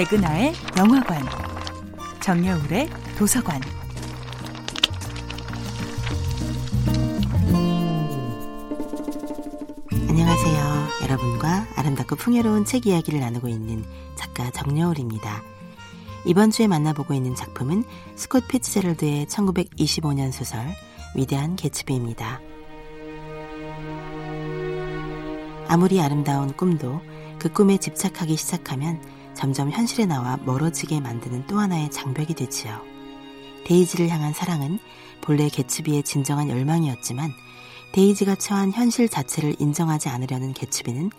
백은하의 영화관, 정여울의 도서관. 안녕하세요. 여러분과 아름답고 풍요로운 책 이야기를 나누고 있는 작가 정여울입니다. 이번 주에 만나보고 있는 작품은 스콧 피츠제럴드의 1925년 소설 위대한 개츠비입니다. 아무리 아름다운 꿈도 그 꿈에 집착하기 시작하면 점점 현실에 나와 멀어지게 만드는 또 하나의 장벽이 되지요. 데이지를 향한 사랑은 본래 개츠비의 진정한 열망이었지만 데이지가 처한 현실 자체를 인정하지 않으려는 개츠비는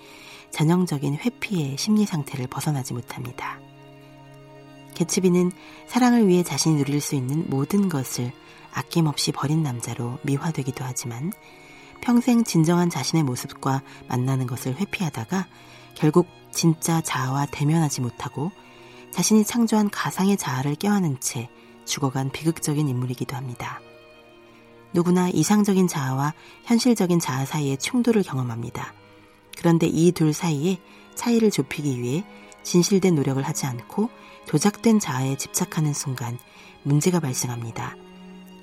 전형적인 회피의 심리 상태를 벗어나지 못합니다. 개츠비는 사랑을 위해 자신이 누릴 수 있는 모든 것을 아낌없이 버린 남자로 미화되기도 하지만 평생 진정한 자신의 모습과 만나는 것을 회피하다가 결국 진짜 자아와 대면하지 못하고 자신이 창조한 가상의 자아를 껴안은 채 죽어간 비극적인 인물이기도 합니다. 누구나 이상적인 자아와 현실적인 자아 사이의 충돌을 경험합니다. 그런데 이 둘 사이에 차이를 좁히기 위해 진실된 노력을 하지 않고 조작된 자아에 집착하는 순간 문제가 발생합니다.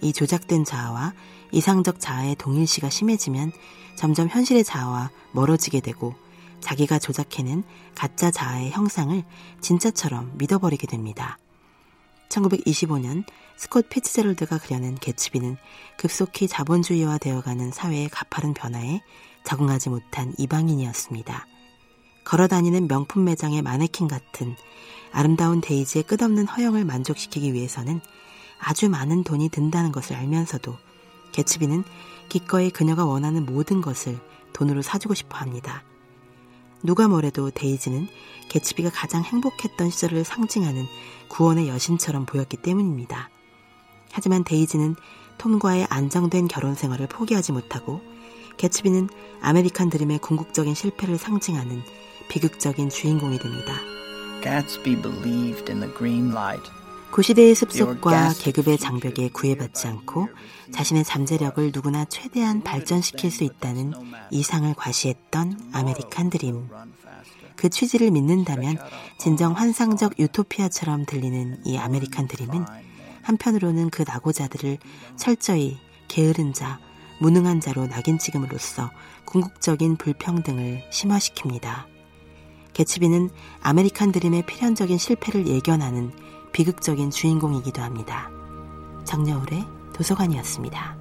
이 조작된 자아와 이상적 자아의 동일시가 심해지면 점점 현실의 자아와 멀어지게 되고 자기가 조작해낸 가짜 자아의 형상을 진짜처럼 믿어버리게 됩니다. 1925년 스콧 피츠제럴드가 그려낸 개츠비는 급속히 자본주의화 되어가는 사회의 가파른 변화에 적응하지 못한 이방인이었습니다. 걸어다니는 명품 매장의 마네킹 같은 아름다운 데이지의 끝없는 허영을 만족시키기 위해서는 아주 많은 돈이 든다는 것을 알면서도 개츠비는 기꺼이 그녀가 원하는 모든 것을 돈으로 사주고 싶어 합니다. 누가 뭐래도 데이지는 개츠비가 가장 행복했던 시절을 상징하는 구원의 여신처럼 보였기 때문입니다. 하지만 데이지는 톰과의 안정된 결혼 생활을 포기하지 못하고 개츠비는 아메리칸 드림의 궁극적인 실패를 상징하는 비극적인 주인공이 됩니다. Gatsby believed in the green light. 구시대의 습속과 계급의 장벽에 구애받지 않고 자신의 잠재력을 누구나 최대한 발전시킬 수 있다는 이상을 과시했던 아메리칸 드림. 그 취지를 믿는다면 진정 환상적 유토피아처럼 들리는 이 아메리칸 드림은 한편으로는 그 낙오자들을 철저히 게으른 자, 무능한 자로 낙인 찍음으로써 궁극적인 불평등을 심화시킵니다. 개츠비는 아메리칸 드림의 필연적인 실패를 예견하는 비극적인 주인공이기도 합니다. 정여울의 도서관이었습니다.